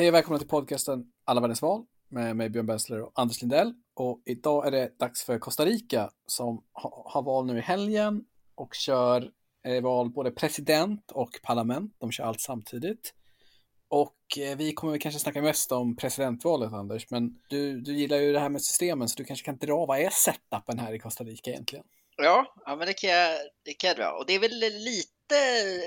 Hej och välkomna till podcasten Alla världens val med mig Björn Bensler och Anders Lindell. Och idag är det dags för Costa Rica som har val nu i helgen och kör eh, val både president och parlament. De kör allt samtidigt. Och eh, vi kommer väl kanske snacka mest om presidentvalet Anders, men du, du gillar ju det här med systemen så du kanske kan dra vad är setupen här i Costa Rica egentligen? Ja, ja men det kan, jag, det kan jag dra. Och det är väl lite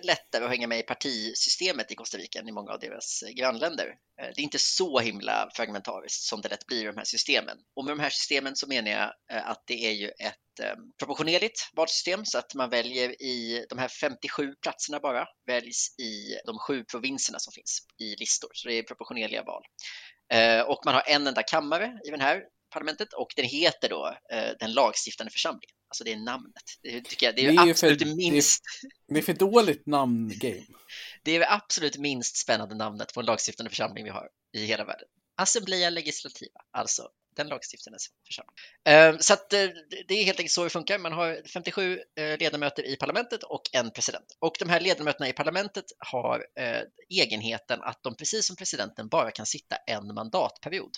lättare att hänga med i partisystemet i Costa Rica än i många av deras grannländer. Eh, det är inte så himla fragmentariskt som det lätt blir i de här systemen. Och med de här systemen så menar jag eh, att det är ju ett eh, proportionerligt valsystem så att man väljer i de här 57 platserna bara väljs i de sju provinserna som finns i listor. Så det är proportionerliga val. Och man har en enda kammare i den här parlamentet och den heter då den lagstiftande församlingen. Alltså det är namnet. Det, tycker jag, det är, det är absolut för, minst... Det är, det är för dåligt namngame. Det är det absolut minst spännande namnet på en lagstiftande församling vi har i hela världen. Assemblea Legislativa, alltså den lagstiftande församlingen. Ehm, så att eh, det är helt enkelt så det funkar. Man har 57 eh, ledamöter i parlamentet och en president. Och de här ledamöterna i parlamentet har eh, egenheten att de precis som presidenten bara kan sitta en mandatperiod.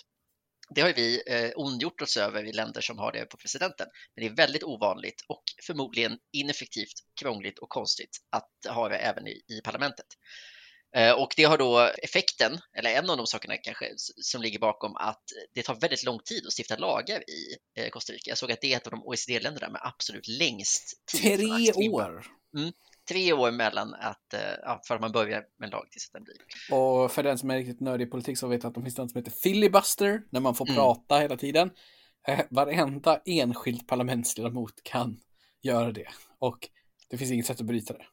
Det har vi eh, ondgjort oss över i länder som har det på presidenten. Men det är väldigt ovanligt och förmodligen ineffektivt, krångligt och konstigt att ha det även i, i parlamentet. Eh, och det har då effekten, eller en av de sakerna kanske som ligger bakom att det tar väldigt lång tid att stifta lagar i eh, Costa Rica. Jag såg att det är ett av de OECD-länderna med absolut längst tid. Tre år? Mm tre år mellan att, eh, ja, för att man börjar med en lag tills den blir. Och för den som är riktigt nördig i politik så vet jag att det finns något som heter filibuster, när man får mm. prata hela tiden. Eh, varenda enskild parlamentsledamot kan göra det. Och det finns inget sätt att bryta det.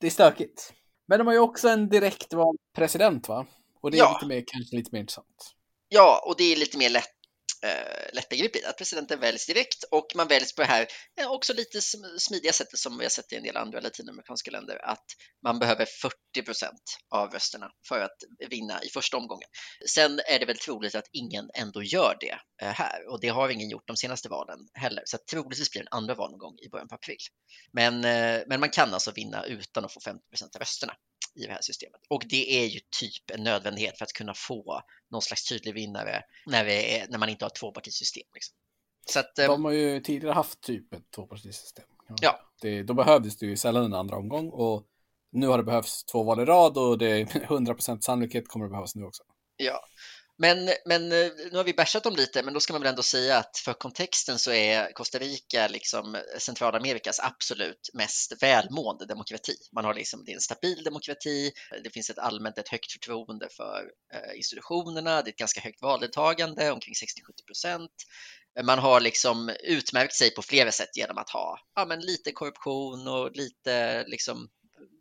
Det är stökigt. Men de har ju också en direktvald president va? Och det är ja. lite mer, kanske lite mer intressant. Ja, och det är lite mer lätt eh, lättbegripligt att presidenten väljs direkt och man väljs på det här eh, också lite smidiga sättet som vi har sett i en del andra latinamerikanska länder att man behöver 40 procent av rösterna för att vinna i första omgången. Sen är det väl troligt att ingen ändå gör det eh, här och det har ingen gjort de senaste valen heller så att troligtvis blir det en andra valomgång i början på april. Men, eh, men man kan alltså vinna utan att få 50 procent av rösterna i det här systemet. Och det är ju typ en nödvändighet för att kunna få någon slags tydlig vinnare när, vi är, när man inte har ett tvåpartisystem. Liksom. Så att, De har ju tidigare haft typ ett tvåpartisystem. Ja. Det, då behövdes det ju sällan en andra omgång och nu har det behövts två val i rad och det är 100% sannolikhet kommer det behövas nu också. Ja, men, men eh, nu har vi bärsat dem lite, men då ska man väl ändå säga att för kontexten så är Costa Rica liksom eh, Centralamerikas absolut mest välmående demokrati. Man har liksom, det är en stabil demokrati, eh, det finns ett allmänt ett högt förtroende för institutionerna, det är ett ganska högt valdeltagande, omkring 60-70 procent. Man har liksom utmärkt sig på flera sätt genom att ha ja, men lite korruption och lite liksom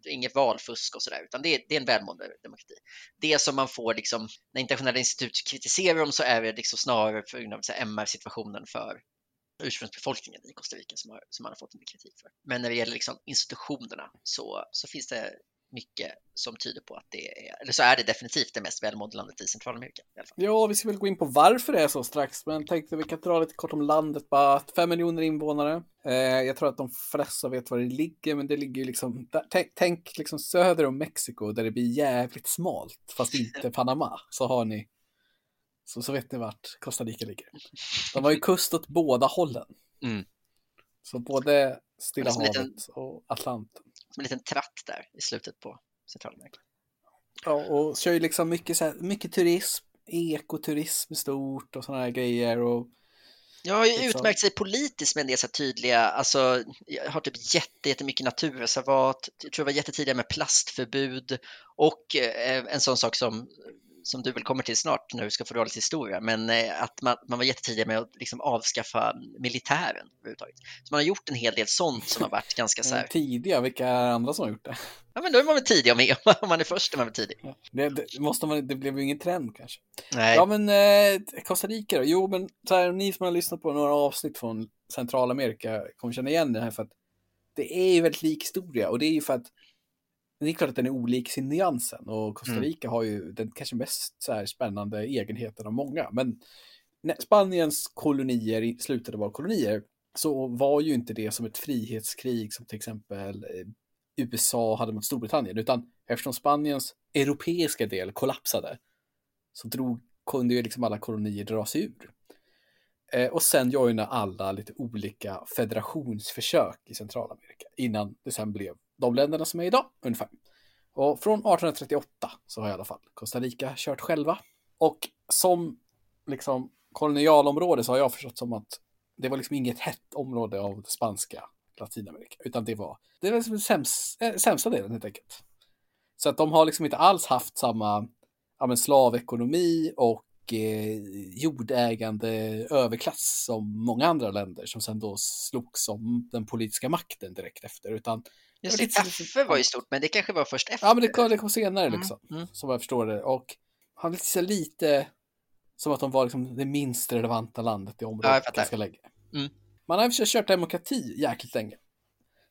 inget valfusk och sådär, utan det är, det är en välmående demokrati. Det som man får, liksom, när internationella institut kritiserar dem så är det liksom snarare för grund av MR-situationen för ursprungsbefolkningen i Costa Rica som, har, som man har fått en kritik för. Men när det gäller liksom institutionerna så, så finns det mycket som tyder på att det är, eller så är det definitivt det mest välmående landet i Centralamerika. I alla fall. Ja, vi ska väl gå in på varför det är så strax, men tänkte vi kan dra lite kort om landet bara. Fem miljoner invånare. Eh, jag tror att de flesta vet var det ligger, men det ligger ju liksom, där, tänk, tänk liksom söder om Mexiko där det blir jävligt smalt, fast inte Panama, så har ni så, så vet ni vart Costa Rica ligger. De har ju kust åt båda hållen. Mm. Så både Stilla havet liten, och Atlanten. Som en liten tratt där i slutet på Centralamerika. Ja, och kör ju liksom mycket, så här, mycket turism, ekoturism stort och sådana här grejer. Och, jag har ju liksom... utmärkt sig politiskt med en del så tydliga, alltså jag har typ jätte, jättemycket naturreservat, jag tror jag var jättetidiga med plastförbud och eh, en sån sak som som du väl kommer till snart när du ska få lite historia, men eh, att man, man var jättetidig med att liksom avskaffa militären överhuvudtaget. Så man har gjort en hel del sånt som har varit ganska så här... Tidiga, vilka är andra som har gjort det? Ja, men då är man väl tidig om, om man är först är man väl tidig. Ja, det, det, måste man, det blev ju ingen trend kanske. Nej. Ja, men eh, Costa Rica då? Jo, men så här, ni som har lyssnat på några avsnitt från Centralamerika kommer känna igen det här för att det är ju väldigt lik historia och det är ju för att det är klart att den är olik sin nyansen och Costa mm. Rica mm. har ju den kanske mest så här spännande egenheten av många. Men när Spaniens kolonier slutade vara kolonier så var ju inte det som ett frihetskrig som till exempel eh, USA hade mot Storbritannien, utan eftersom Spaniens europeiska del kollapsade så drog, kunde ju liksom alla kolonier dra sig ur. Eh, och sen joina alla lite olika federationsförsök i Centralamerika innan det sen blev de länderna som är idag ungefär. Och från 1838 så har i alla fall Costa Rica kört själva. Och som liksom kolonialområde så har jag förstått som att det var liksom inget hett område av det spanska Latinamerika, utan det var det var liksom sämst, äh, eh, sämsta delen helt enkelt. Så att de har liksom inte alls haft samma ja, men slavekonomi och eh, jordägande överklass som många andra länder som sen då slogs om den politiska makten direkt efter, utan Just det, kaffe var ju stort, men det kanske var först efter. Ja, men det kom, det kom senare Mm, liksom, mm. som jag förstår det. Och han så lite som att de var liksom det minst relevanta landet i Ja, området fattar. ganska länge. Mm. Man har i och för sig kört demokrati jäkligt länge.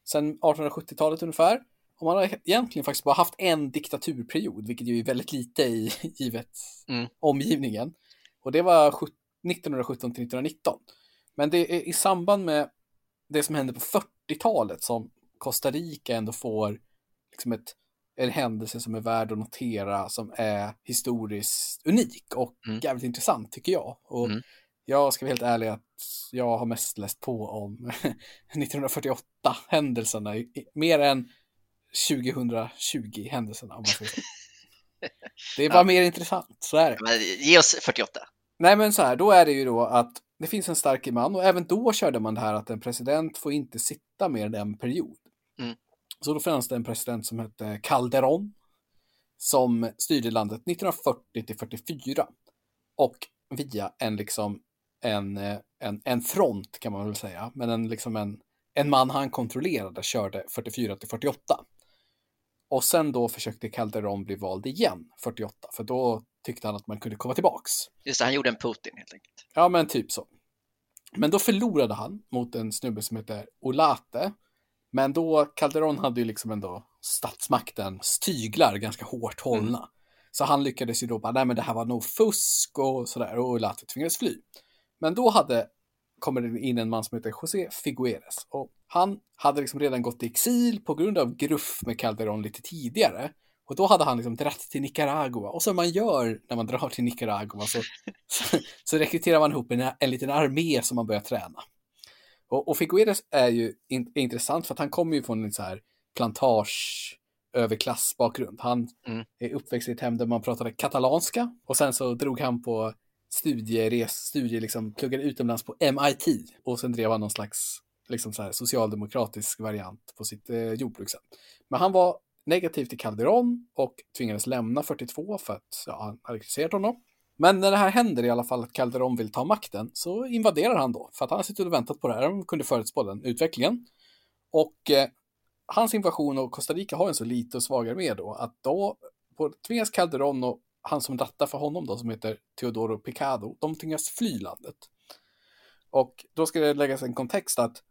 Sen 1870-talet ungefär. Och man har egentligen faktiskt bara haft en diktaturperiod, vilket ju är väldigt lite i givet Mm. omgivningen. Och det var sjut- 1917 till 1919. Men det är i samband med det som hände på 40-talet som Costa Rica ändå får liksom ett, en händelse som är värd att notera, som är historiskt unik och Mm. jävligt intressant tycker jag. Och Mm. jag ska vara helt ärlig att jag har mest läst på om 1948-händelserna, i- i- mer än 2020-händelserna. Om man säger så. Det är bara Ja. mer intressant, så är det. Men ge oss 48. Nej men så här, då är det ju då att det finns en stark man och även då körde man det här att en president får inte sitta mer än en period. Mm. Så då fanns det en president som hette Calderón som styrde landet 1940 till 44 och via en liksom en, eh, en, en front kan man väl säga, men en liksom en, en man han kontrollerade körde 44 till 48. Och sen då försökte Calderón bli vald igen 48, för då tyckte han att man kunde komma tillbaks. Just det, han gjorde en Putin helt enkelt. Ja, men typ så. Men då förlorade han mot en snubbe som heter Olate. Men då, Calderon hade ju liksom ändå statsmaktens tyglar ganska hårt hållna. Så han lyckades ju då bara, nej men det här var nog fusk och sådär och Olate tvingades fly. Men då hade, kommer det in en man som heter José Figueres och han hade liksom redan gått i exil på grund av gruff med Calderon lite tidigare. Och då hade han liksom dratt till Nicaragua. Och som man gör när man drar till Nicaragua så, så, så rekryterar man ihop en, en liten armé som man börjar träna. Och, och Figueres är ju in, är intressant för att han kommer ju från en så här plantage överklassbakgrund. Han Mm. är uppväxt i ett hem där man pratade katalanska och sen så drog han på studieres, studier, liksom pluggade utomlands på MIT och sen drev han någon slags liksom så här socialdemokratisk variant på sitt eh, jordbruk sen. Men han var negativ till Calderon och tvingades lämna 42 för att ja, han hade kritiserat honom. Men när det här händer i alla fall att Calderon vill ta makten så invaderar han då för att han har suttit och väntat på det här. De kunde förutspå den utvecklingen. Och eh, hans invasion och Costa Rica har en så lite och svagare med då att då på- tvingas Calderon och han som rattar för honom då som heter Teodoro Picado, de tvingas fly landet. Och då ska det läggas en kontext att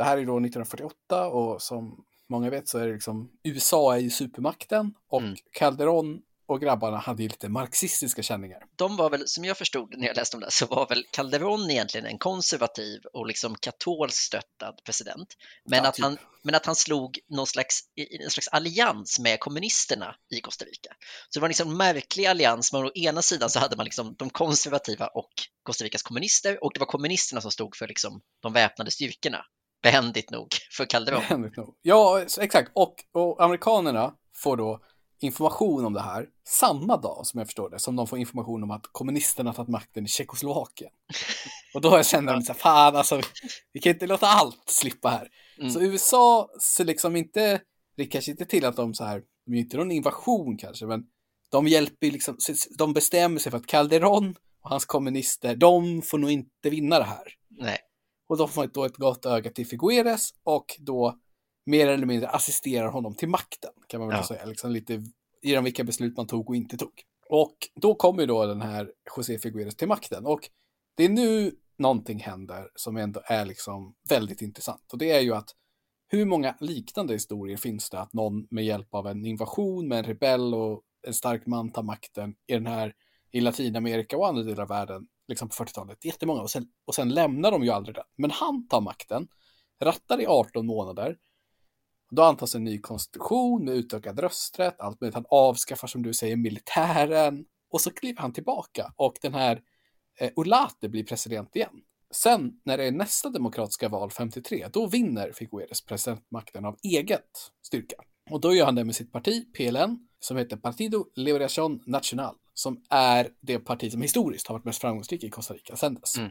det här är då 1948 och som många vet så är det liksom USA är ju supermakten och Mm. Calderon och grabbarna hade ju lite marxistiska känningar. De var väl, som jag förstod när jag läste om det, så var väl Calderón egentligen en konservativ och liksom katolskt stöttad president. Men, Ja, att typ. han, men att han slog någon slags, en slags allians med kommunisterna i Costa Rica. Så det var liksom en märklig allians, men å ena sidan så hade man liksom de konservativa och Costa Ricas kommunister och det var kommunisterna som stod för liksom de väpnade styrkorna. Behändigt nog för Calderón. Händigt nog. Ja, exakt. Och, och amerikanerna får då information om det här samma dag som jag förstår det, som de får information om att kommunisterna tagit makten i Tjeckoslovakien. Och då känner de så här, fan alltså, vi kan inte låta allt slippa här. Mm. Så USA ser liksom inte, det kanske inte till att de så här, de är inte någon invasion kanske, men de hjälper liksom, de bestämmer sig för att Calderon och hans kommunister, de får nog inte vinna det här. Nej. Och de får då ett gott öga till Figueres och då mer eller mindre assisterar honom till makten, kan man väl Ja. säga. Liksom lite genom vilka beslut man tog och inte tog. Och då kommer ju då den här José Figueres till makten. Och det är nu någonting händer som ändå är liksom väldigt intressant. Och det är ju att hur många liknande historier finns det att någon med hjälp av en invasion med en rebell och en stark man tar makten i den här i Latinamerika och andra delar av världen liksom på 40-talet. Jättemånga. Och sen, och sen lämnar de ju aldrig den. Men han tar makten, rattar i 18 månader. Då antas en ny konstitution med utökad rösträtt, allt möjligt. Han avskaffar, som du säger, militären. Och så kliver han tillbaka och den här eh, Olate blir president igen. Sen när det är nästa demokratiska val 53, då vinner Figueres presidentmakten av eget styrka. Och då gör han det med sitt parti, PLN, som heter Partido Liberación Nacional, som är det parti som historiskt har varit mest framgångsrikt i Costa Rica sedan dess. Mm.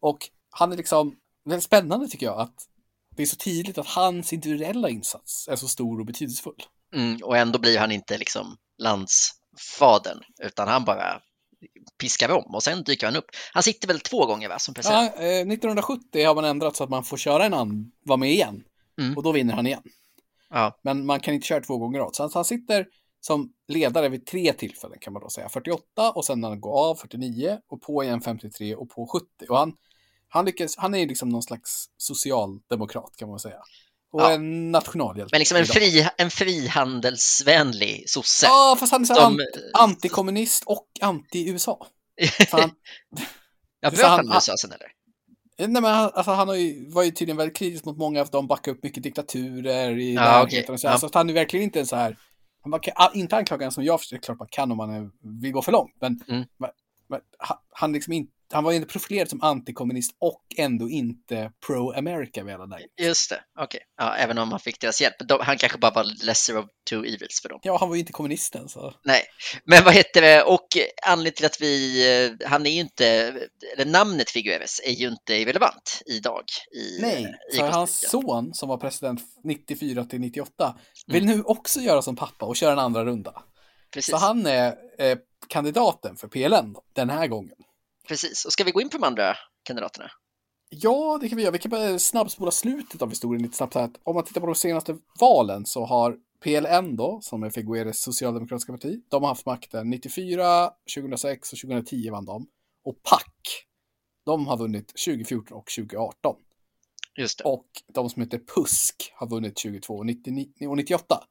Och han är liksom, väldigt spännande tycker jag, att det är så tydligt att hans individuella insats är så stor och betydelsefull. Mm, och ändå blir han inte liksom landsfadern, utan han bara piskar om och sen dyker han upp. Han sitter väl två gånger va, som president? Ja, eh, 1970 har man ändrat så att man får köra en annan, vara med igen. Mm. Och då vinner han igen. Ja. Men man kan inte köra två gånger åt. Så han, han sitter som ledare vid tre tillfällen kan man då säga. 48 och sen när han går av 49 och på igen 53 och på 70. Och han, han, lyckas, han är liksom någon slags socialdemokrat kan man säga. Och Ja. en nationalhjälte. Men liksom en, fri, en frihandelsvänlig sosse. Ja, fast han är som, ant, antikommunist och anti-USA. För han, ja, bröt han- med USA sen eller? Nej, men han, alltså, han har ju, var ju tydligen väldigt kritisk mot många av dem, backar upp mycket diktaturer i Ja, och så, Ja. så att han är verkligen inte en så här, han var, a- inte anklagad som jag det är klart man kan om man vill gå för långt, men, Mm. men han, han, liksom inte, han var ju inte profilerad som antikommunist och ändå inte pro-America vid alla lägen. Just det, okej. Ja, även om han fick deras hjälp. De, han kanske bara var lesser of two evils för dem. Ja, han var ju inte kommunisten så. Nej, men vad heter det? Och anledningen till att vi, eh, han är ju inte, eller namnet Figueres är ju inte irrelevant idag i, Nej, i för hans son som var president 94 till 98 vill nu också göra som pappa och köra en andra runda. Precis, Så han är eh, kandidaten för PLN den här gången. Precis. Och ska vi gå in på de andra kandidaterna? Ja, det kan vi göra. Vi kan bara snabbspola slutet av historien lite snabbt. Här. Om man tittar på de senaste valen så har PLN då, som är Figueres socialdemokratiska parti, de har haft makten 94, 2006 och 2010 vann de. Och PAC, de har vunnit 2014 och 2018. Just det. Och de som heter PUSK har vunnit 22 och 99 och 98.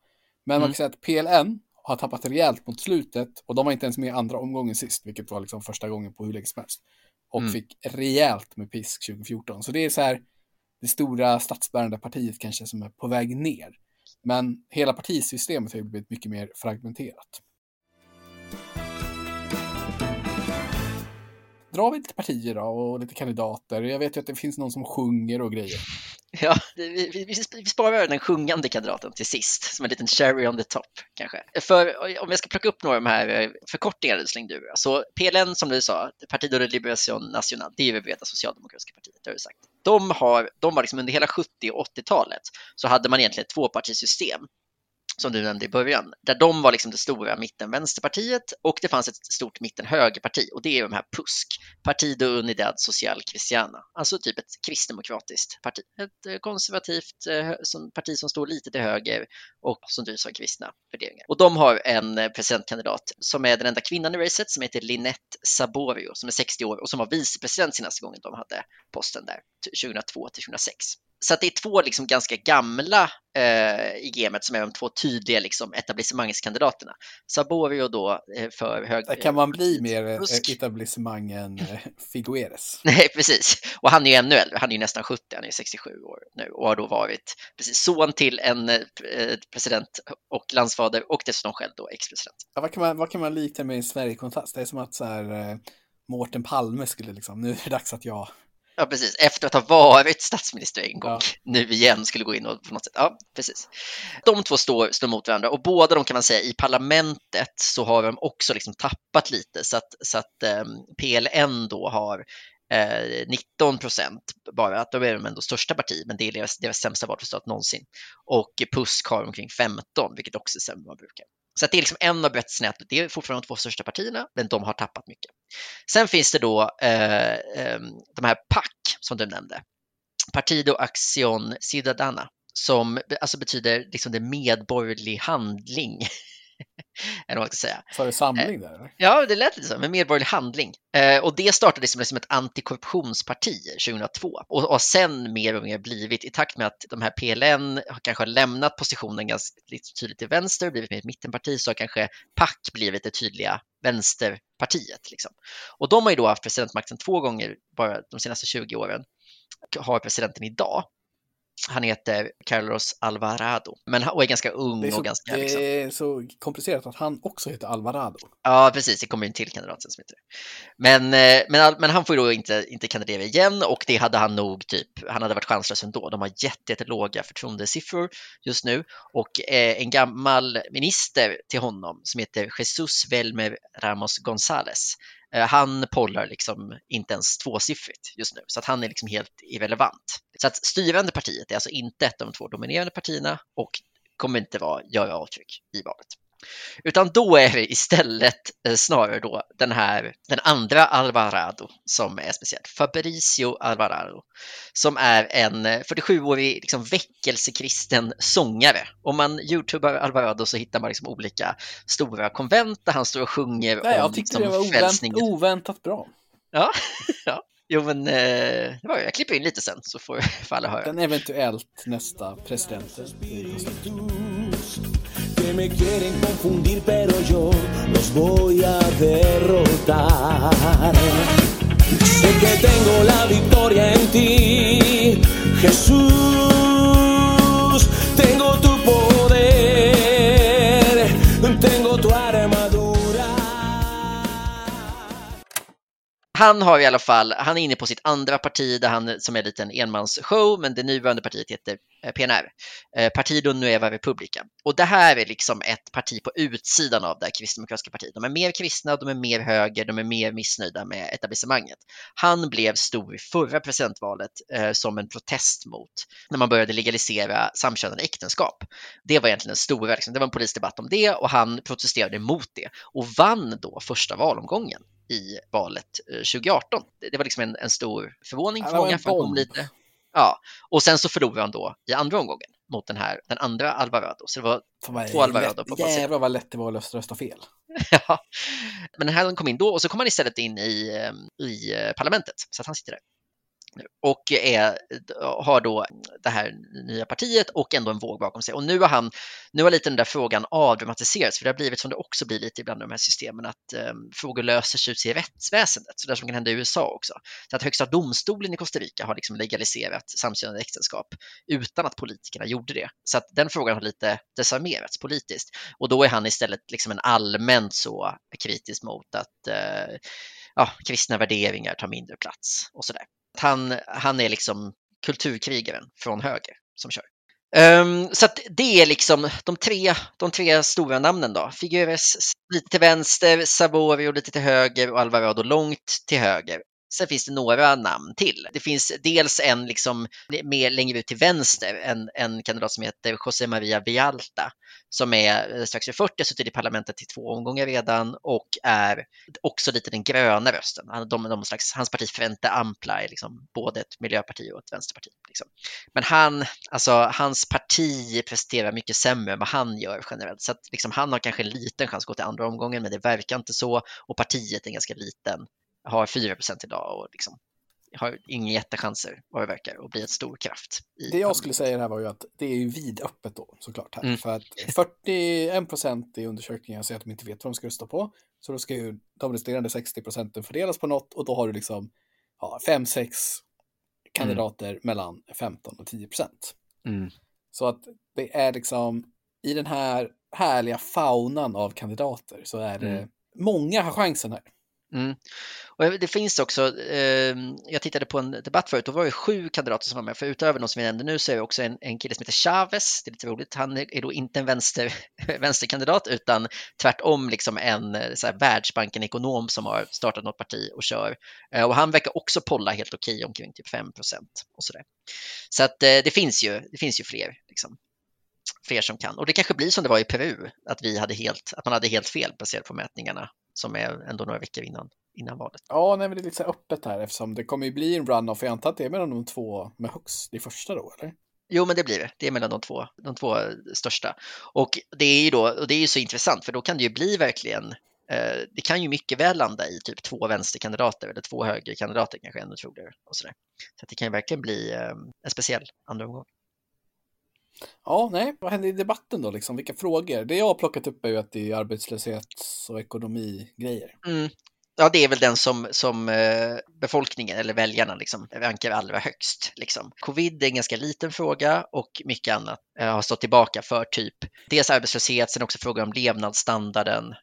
Men man Mm. kan säga att PLN har tappat rejält mot slutet och de var inte ens med i andra omgången sist, vilket var liksom första gången på hur länge som helst. Och Mm. fick rejält med pisk 2014. Så det är så här det stora statsbärande partiet kanske som är på väg ner. Men hela partisystemet har ju blivit mycket mer fragmenterat. Drar vi lite partier då och lite kandidater. Jag vet ju att det finns någon som sjunger och grejer. Ja, det- vi, vi, vi sparar den sjungande kandidaten till sist, som en liten cherry on the top kanske. För om jag ska plocka upp några av de här eh, förkortningarna du slängde ur. Så PLN som du sa, Partido de Liberación Nacional, det är ju det breda socialdemokratiska partiet, det har du sagt. De har, de har liksom under hela 70 och 80-talet så hade man egentligen ett tvåpartisystem som du nämnde i början, där de var liksom det stora mitten-vänsterpartiet och det fanns ett stort mitten-högerparti och det är de här PUSK, Partido Unidad Social Cristiana, alltså typ ett kristdemokratiskt parti, ett eh, konservativt eh, som, parti som står lite till höger och som drivs av kristna värderingar. Och de har en eh, presidentkandidat som är den enda kvinnan i racet som heter Linette Saborio som är 60 år och som var vicepresident senaste gången de hade posten där, 2002 till 2006. Så att det är två liksom ganska gamla eh, i gamet som är de två tydliga liksom, etablissemangskandidaterna. Saborio då eh, för hög... Där kan man bli mer eh, Fusk. etablissemang än eh, Figueres. Nej, precis. Och han är ju ännu äldre, han är ju nästan 70, han är 67 år nu och har då varit precis son till en eh, president och landsfader och dessutom själv då ex-president. Ja, vad, kan man, vad kan man likna med i Sverige-kontrast? Det är som att så här, eh, Mårten Palme skulle liksom, nu är det dags att jag... Ja, precis. Efter att ha varit statsminister en gång, Ja. nu igen skulle gå in och på något sätt. Ja, precis. De två står, står mot varandra och båda de kan man säga i parlamentet så har de också liksom tappat lite så att, så att eh, PLN då har eh, 19 procent bara, att då är de ändå största parti, men det är deras, deras sämsta valresultat någonsin. Och PUSK har omkring 15, vilket också är sämre än vad man brukar. Så att det är liksom en av berättelserna, det är fortfarande de två största partierna, men de har tappat mycket. Sen finns det då eh, eh, de här PAC som du nämnde, Partido Acción Ciudadana, som alltså betyder liksom det medborgerlig handling. Eller vad man ska säga. Sa du samling där? Eller? Ja, det lät lite så, med medborgerlig handling. Eh, och det startade som, som ett antikorruptionsparti 2002 och har sen mer och mer blivit i takt med att de här PLN kanske har lämnat positionen ganska tydligt till vänster och blivit mer ett mittenparti så har kanske PAC blivit det tydliga vänsterpartiet. Liksom. Och de har ju då haft presidentmakten två gånger bara de senaste 20 åren, har presidenten idag. Han heter Carlos Alvarado, men och är ganska ung är, så, och ganska... det Liksom, är så komplicerat att han också heter Alvarado. ja, precis, det kommer en till kandidat sen som heter det. Men, eh, men, men han får ju då inte, inte kandidera igen och det hade han nog typ, han hade varit chanslös ändå. De har jätte, jättelåga förtroendesiffror just nu och eh, en gammal minister till honom som heter Jesus Velmer Ramos González, Eh, han pollar liksom inte ens tvåsiffrigt just nu, så att han är liksom helt irrelevant. Så att styrande partiet är alltså inte ett av de två dominerande partierna och kommer inte vara, göra avtryck i valet. Utan då är det istället eh, snarare då den här, den andra Alvarado som är speciell, Fabricio Alvarado, som är en eh, 47-årig liksom väckelsekristen sångare. Om man youtubar Alvarado så hittar man liksom olika stora konvent där han står och sjunger Nej, jag om tyckte liksom det var ovänt, oväntat bra. Ja, ja. Jo, men eh, jag klipper in lite sen så får, alla höra. Den eventuellt nästa presidenten i. que me quieren confundir, pero yo los voy a derrotar. Sé que tengo la victoria en ti, Jesús. Han har i alla fall, han är inne på sitt andra parti där han, som är en liten enmansshow, men det nuvarande partiet heter eh, PNR, eh, Partido Nueva Republica. Och det här är liksom ett parti på utsidan av det här kristdemokratiska partiet. De är mer kristna, de är mer höger, de är mer missnöjda med etablissemanget. Han blev stor i förra presidentvalet eh, som en protest mot när man började legalisera samkönade äktenskap. Det var egentligen den stora, liksom, det var en polisdebatt om det och han protesterade mot det och vann då första valomgången i valet eh, 2018. Det- Det var liksom en, en stor förvåning för många. För han lite, ja, och sen så förlorade han då i andra omgången mot den här, den andra Alvarado. Så det var Två Alvarado på sidor. Jävlar vad lätt det var att rösta fel. Ja, men den här kom in då och så kom han istället in i, eh, i eh, parlamentet så att han sitter där. Och är, har då det här nya partiet och ändå en våg bakom sig. Och nu har han, nu har lite den där frågan avdramatiserats, för det har blivit som det också blir lite ibland i de här systemen, att eh, frågor löser sig ut i rättsväsendet, så det som kan hända i USA också. Så att Högsta domstolen i Costa Rica har liksom legaliserat samkönade äktenskap utan att politikerna gjorde det. Så att den frågan har lite desarmerats politiskt. Och då är han istället liksom en allmänt så kritisk mot att eh, ja, kristna värderingar tar mindre plats och sådär. Han, han är liksom kulturkrigaren från höger som kör. Um, så att det är liksom de tre, de tre stora namnen då. Figueres lite till vänster, Savorio lite till höger och Alvarado långt till höger. Sen finns det några namn till. Det finns dels en liksom mer längre ut till vänster, en, en kandidat som heter José Maria Vialta som är eh, strax över 40, har suttit i parlamentet i två omgångar redan och är också lite den gröna rösten. Han, de, de slags, hans parti Frente Ampla är liksom både ett miljöparti och ett vänsterparti. Liksom. Men han, alltså, hans parti presterar mycket sämre än vad han gör generellt. Så att, liksom, han har kanske en liten chans att gå till andra omgången, men det verkar inte så. Och partiet är ganska liten, har 4% idag och liksom, har inga jättechanser vad det verkar att bli ett stor kraft. Det jag skulle säga här var ju att det är ju vidöppet då såklart här. Mm. För att 41 procent i undersökningen säger att de inte vet vad de ska rösta på. Så då ska ju de resterande 60 procenten fördelas på något och då har du liksom ja, 5-6 kandidater mellan 15 och 10 procent. Mm. Så att det är liksom i den här härliga faunan av kandidater så är det Mm. många har chansen här. Mm. Och det finns också, eh, jag tittade på en debatt förut, då var det sju kandidater som var med, för utöver de som vi nämnde nu så är det också en, en kille som heter Chavez, det är lite roligt, han är då inte en vänster, vänsterkandidat utan tvärtom liksom en eh, så här, Världsbanken-ekonom som har startat något parti och kör. Eh, och han verkar också polla helt okej omkring typ 5 procent och sådär. Så att eh, det finns ju, det finns ju fler liksom. Fler som kan. Och det kanske blir som det var i Peru, att, vi hade helt, att man hade helt fel baserat på mätningarna som är ändå några veckor innan, innan valet. Ja, nej, men det är lite öppet här eftersom det kommer ju bli en run-off. Jag antar att det är mellan de två med högst i första då, eller? Jo, men det blir det. Det är mellan de två, de två största. Och det är ju då, och det är ju så intressant, för då kan det ju bli verkligen, eh, det kan ju mycket väl landa i typ två vänsterkandidater eller två högerkandidater kanske ännu troligare och sådär. Så det kan ju verkligen bli eh, en speciell andra omgång. Ja, nej, vad händer i debatten då liksom? Vilka frågor? Det jag har plockat upp är ju att det är arbetslöshets och ekonomigrejer. Mm. Ja, det är väl den som, som eh, befolkningen eller väljarna liksom rankar allra högst. Liksom. Covid är en ganska liten fråga och mycket annat eh, har stått tillbaka för typ dels arbetslöshet, sen också frågan om levnadsstandarden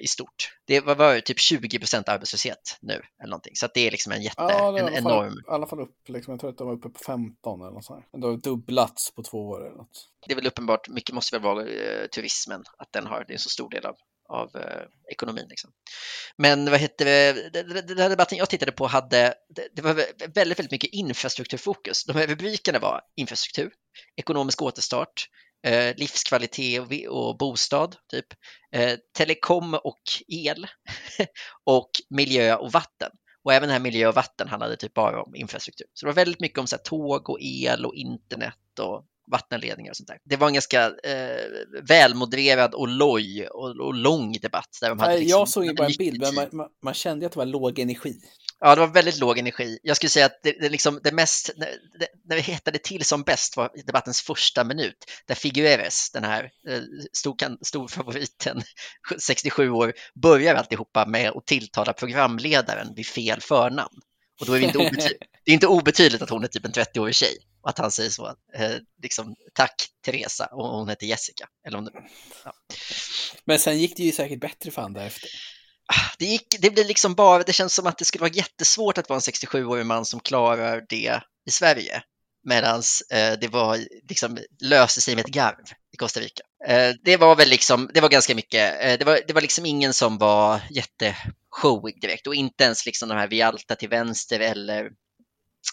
i stort. Det var, var typ 20 procent arbetslöshet nu eller någonting, så det är liksom en jätte, Ja, en enorm. i alla fall upp, liksom, jag tror att de var uppe på 15 eller något sånt. Det har dubblats på två år eller något. Det är väl uppenbart, mycket måste väl vara eh, turismen, att den har, det är en så stor del av av eh, ekonomin. Liksom. Men vad det- det- den här debatten jag tittade på hade, det, det var väldigt, väldigt mycket infrastrukturfokus. De här rubrikerna var infrastruktur, ekonomisk återstart, eh, livskvalitet och, och bostad, typ, eh, telekom och el och miljö och vatten. Och även det här miljö och vatten handlade typ bara om infrastruktur. Så det var väldigt mycket om så här, tåg och el och internet och vattenledningar och sånt där. Det var en ganska eh, välmodererad och loj och, och lång debatt. Där de hade liksom, jag såg ju bara en bild, men man, man, man kände att det var låg energi. Ja, det var väldigt låg energi. Jag skulle säga att det, det, liksom, det mest, när det, när det hettade till som bäst var debattens första minut, där Figueres, den här eh, stor, storfavoriten, 67 år, börjar alltihopa med att tilltala programledaren vid fel förnamn. Och då är det inte, obety- det är inte obetydligt att hon är typ en 30-årig tjej och att han säger så, eh, liksom, tack Teresa, och hon heter Jessica. Eller om det, Men sen gick det ju säkert bättre för han därefter. Ah, det, gick, det blir liksom bara, det känns som att det skulle vara jättesvårt att vara en 67-årig man som klarar det i Sverige. Medan eh, det var liksom löste sig med ett garv i Costa Rica. Eh, det var väl liksom, det var ganska mycket, eh, det, var, det var liksom ingen som var jätteshowig direkt och inte ens liksom de här Vialta till vänster eller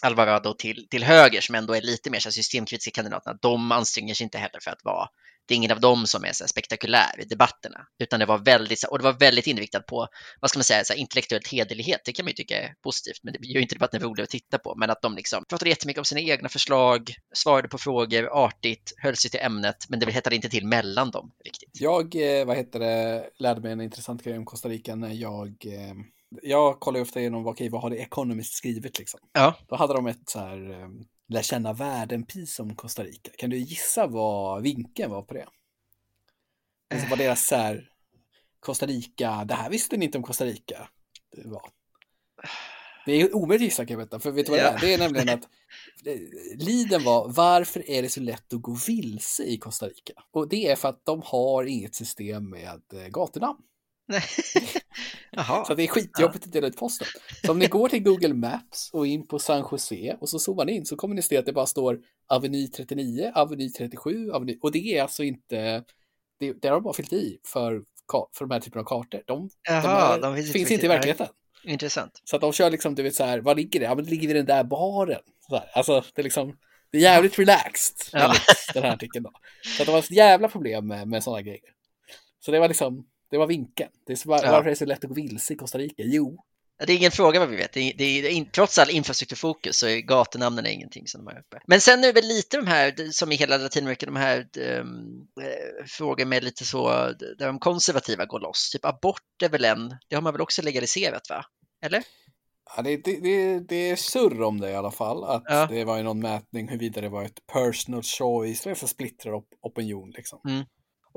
Alvarado till, till höger som ändå är lite mer så systemkritiska kandidaterna. De anstränger sig inte heller för att vara det är ingen av dem som är så spektakulär i debatterna, utan det var väldigt, och det var väldigt inriktat på, vad ska man säga, så här, intellektuell hederlighet. Det kan man ju tycka är positivt, men det gör ju inte debatten rolig att titta på. Men att de liksom pratade jättemycket om sina egna förslag, svarade på frågor artigt, höll sig till ämnet, men det hettade inte till mellan dem riktigt. Jag, eh, vad heter det, lärde mig en intressant grej om Costa Rica när jag, eh, jag kollar ofta igenom vad, okej, vad har det Economist skrivit liksom. Ja. Då hade de ett så här, eh, lär känna världen-pris om Costa Rica. Kan du gissa vad vinkeln var på det? Alltså vad deras så här, Costa Rica, det här visste ni inte om Costa Rica. Det var. Det är omöjligt att gissa kan jag veta, för vet du vad det Ja. är? Det är nämligen att eh, liden var, varför är det så lätt att gå vilse i Costa Rica? Och det är för att de har inget system med eh, gatunamn. Så det är skitjobbigt att dela ut posten. Så om ni går till Google Maps och in på San Jose och så zoomar ni in så kommer ni se att det bara står Aveny 39, Aveny 37, Aveny... och det är alltså inte, det, det har de bara fyllt i för, för de här typerna av kartor. De, Jaha, de, de finns finns, inte i verkligheten. Intressant. Så att de kör liksom, du vet så här, var ligger det? Ja, men det ligger vid den där baren. Så här. Alltså, det är liksom, det är jävligt relaxed, Ja. den här artikeln då. Så att det var ett jävla problem med, med sådana grejer. Så det var liksom, det var vinkeln. Det är så, var, Ja. Varför är det så lätt att gå vilse i Costa Rica? Jo, Det är ingen fråga vad vi vet. Det är, det är, trots all infrastrukturfokus så är gatunamnen är ingenting som de har uppe. Men sen är det väl lite de här, som i hela Latinamerika, de här um, frågor med lite så, där de konservativa går loss. Typ abort är väl en, det har man väl också legaliserat va? Eller? Ja, det, det, det, det är surr om det i alla fall. Att Ja. det var ju någon mätning huruvida det var ett personal choice. Det är för splittrad op opinion liksom.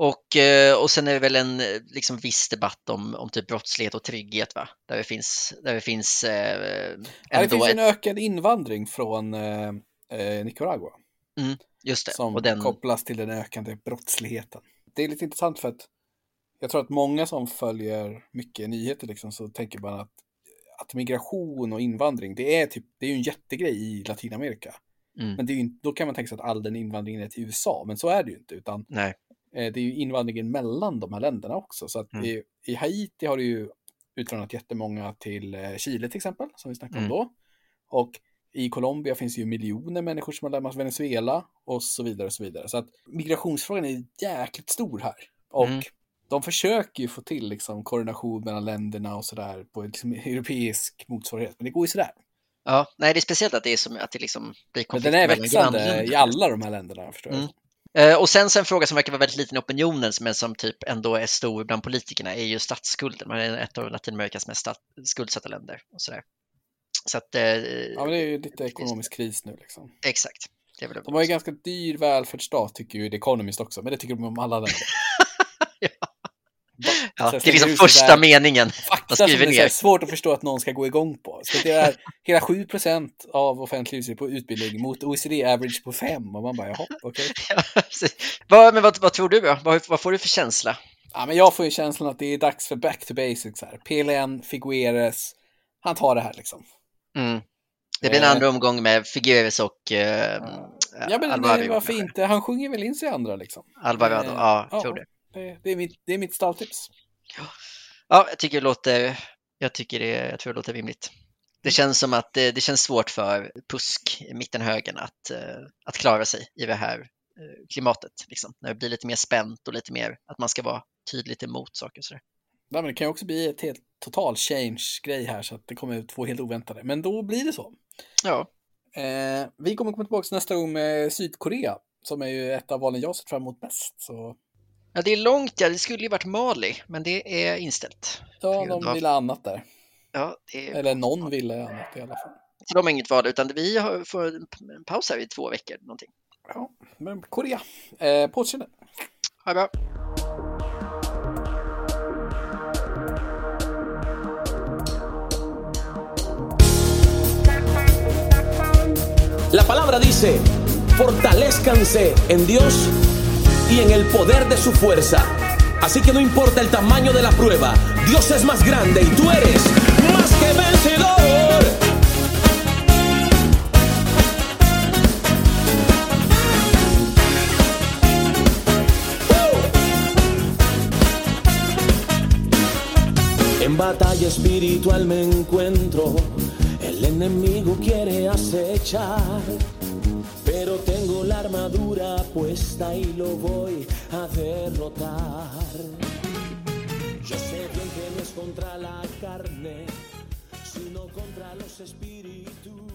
Och, eh, och sen är det väl en eh, liksom, viss debatt om, om typ brottslighet och trygghet va? Där det finns, där det finns eh, Ja, det ändå finns ett, en ökad invandring från eh, eh, Nicaragua. just det, Som och den, kopplas till den ökande brottsligheten. Det är lite intressant för att jag tror att många som följer mycket nyheter liksom så tänker man att, att migration och invandring det är, typ, det är ju en jättegrej i Latinamerika. Mm. Men det är ju, då kan man tänka sig att all den invandringen är till USA, men så är det ju inte. Utan nej, det är ju invandringen mellan de här länderna också. Så att Mm. i, i Haiti har det ju utvandrat jättemånga till eh, Chile till exempel, som vi snackade om Mm. då. Och i Colombia finns ju miljoner människor som har lämnat Venezuela och så vidare och så vidare. Så att migrationsfrågan är jäkligt stor här. Och Mm. de försöker ju få till liksom koordination mellan länderna och sådär på en liksom europeisk motsvarighet. Men det går ju sådär. ja, nej det är speciellt att det är som att det liksom blir Men konflikt den är växande i alla de här länderna förstår jag. Mm. Eh, Och sen så en fråga som verkar vara väldigt liten i opinionen men som typ ändå är stor bland politikerna är ju statsskulden. Man är ett av Latinamerikas mest skuldsatta länder och sådär. Så att, eh, Ja, men det är ju lite ekonomisk kris nu liksom. exakt. De har ju ganska dyr välfärdsstat tycker ju The Economist också, men det tycker de om alla länder. Ja, det är liksom första meningen Fakta som skriver är svårt att förstå att någon ska gå igång på. Så det är hela 7% av offentlig på utbildning mot OECD average på 5 och man bara jaha, okej. Ja, precis. vad, men vad, vad tror du då? Vad, vad får du för känsla? Ja, men jag får ju känslan att det är dags för back to basics här. PLN, Figueres, han tar det här liksom. Mm. Det blir en Eh. andra omgång med Figueres och eh, Ja, men Alvaro, det, varför inte? Han sjunger väl in sig i andra liksom. Alvarado, Eh, ja, jag tror det. Det, det, är mitt, det är mitt stavtips. Ja, jag tycker det låter, jag tycker det, jag tror det låter rimligt. Det känns som att det, det känns svårt för pusk, mitten-högern, att, eh, att klara sig i det här eh, klimatet. Liksom. När det blir lite mer spänt och lite mer att man ska vara tydligt emot saker. och sådär. Ja, men det kan ju också bli ett helt total change-grej här så att det kommer ut två helt oväntade. Men då blir det så. Ja, Eh, vi kommer komma tillbaka nästa gång med Sydkorea som är ju ett av valen jag sett fram emot mest. Så ja, det är långt, ja, det skulle ju varit Mali, men det är inställt. ja, de av- ville annat där. Ja, det är, Eller någon ville annat i alla fall. så de har inget val, utan vi har, får en en paus här i två veckor. Någonting. Ja, men Korea. Eh, på återseende. Ha det bra. La palabra dice, fortalezcanse en Dios y en el poder de su fuerza. Así que no importa el tamaño de la prueba, Dios es más grande y tú eres más que vencedor. En batalla espiritual me encuentro, el enemigo quiere acechar, pero tengo la armadura puesta y lo voy a derrotar. Yo sé bien que no es contra la carne, sino contra los espíritus.